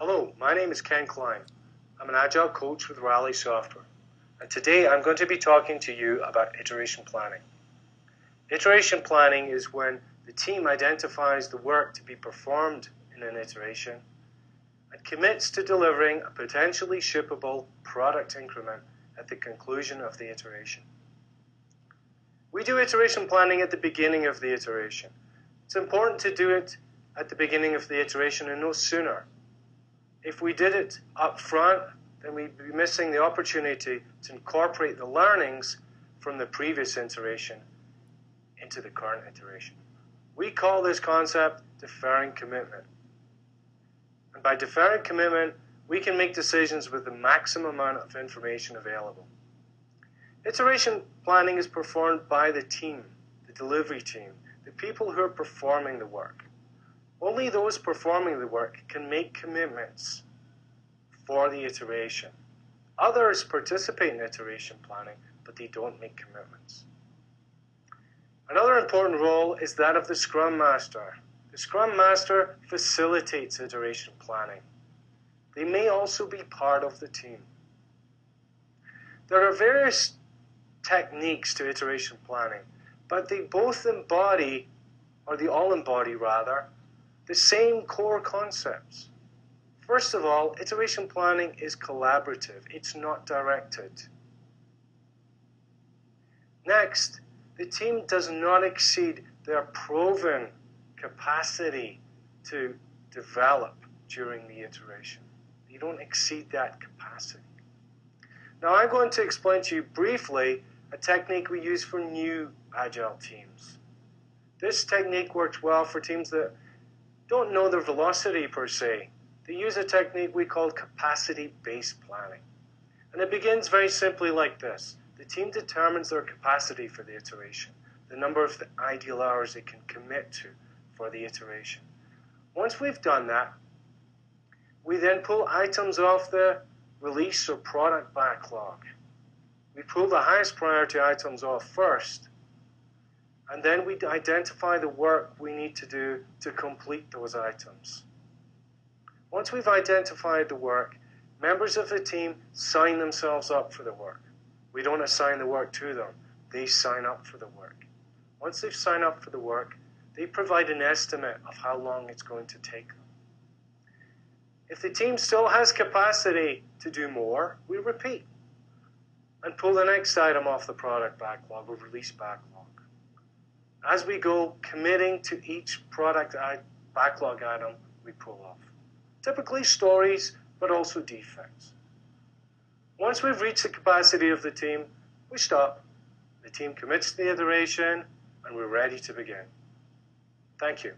Hello, my name is Ken Klein. I'm an Agile coach with Rally Software. And today I'm going to be talking to you about iteration planning. Iteration planning is when the team identifies the work to be performed in an iteration and commits to delivering a potentially shippable product increment at the conclusion of the iteration. We do iteration planning at the beginning of the iteration. It's important to do it at the beginning of the iteration and no sooner. If we did it up front, then we'd be missing the opportunity to incorporate the learnings from the previous iteration into the current iteration. We call this concept deferring commitment. And by deferring commitment, we can make decisions with the maximum amount of information available. Iteration planning is performed by the team, the delivery team, the people who are performing the work. Only those performing the work can make commitments for the iteration. Others participate in iteration planning, but they don't make commitments. Another important role is that of the Scrum Master. The Scrum Master facilitates iteration planning. They may also be part of the team. There are various techniques to iteration planning, but they both embody, or they all embody rather, the same core concepts. First of all, iteration planning is collaborative, it's not directed. Next, the team does not exceed their proven capacity to develop during the iteration. They don't exceed that capacity. Now, I'm going to explain to you briefly a technique we use for new Agile teams. This technique works well for teams that don't know their velocity per se. They use a technique we call capacity-based planning. And it begins very simply like this. The team determines their capacity for the iteration, the number of the ideal hours they can commit to for the iteration. Once we've done that, we then pull items off the release or product backlog. We pull the highest priority items off first, and then we identify the work we need to do to complete those items. Once we've identified the work, members of the team sign themselves up for the work. We don't assign the work to them, they sign up for the work. Once they've signed up for the work, they provide an estimate of how long it's going to take them. If the team still has capacity to do more, we repeat and pull the next item off the product backlog or release backlog. As we go, committing to each product backlog item we pull off. Typically stories, but also defects. Once we've reached the capacity of the team, we stop. The team commits the iteration, and we're ready to begin. Thank you.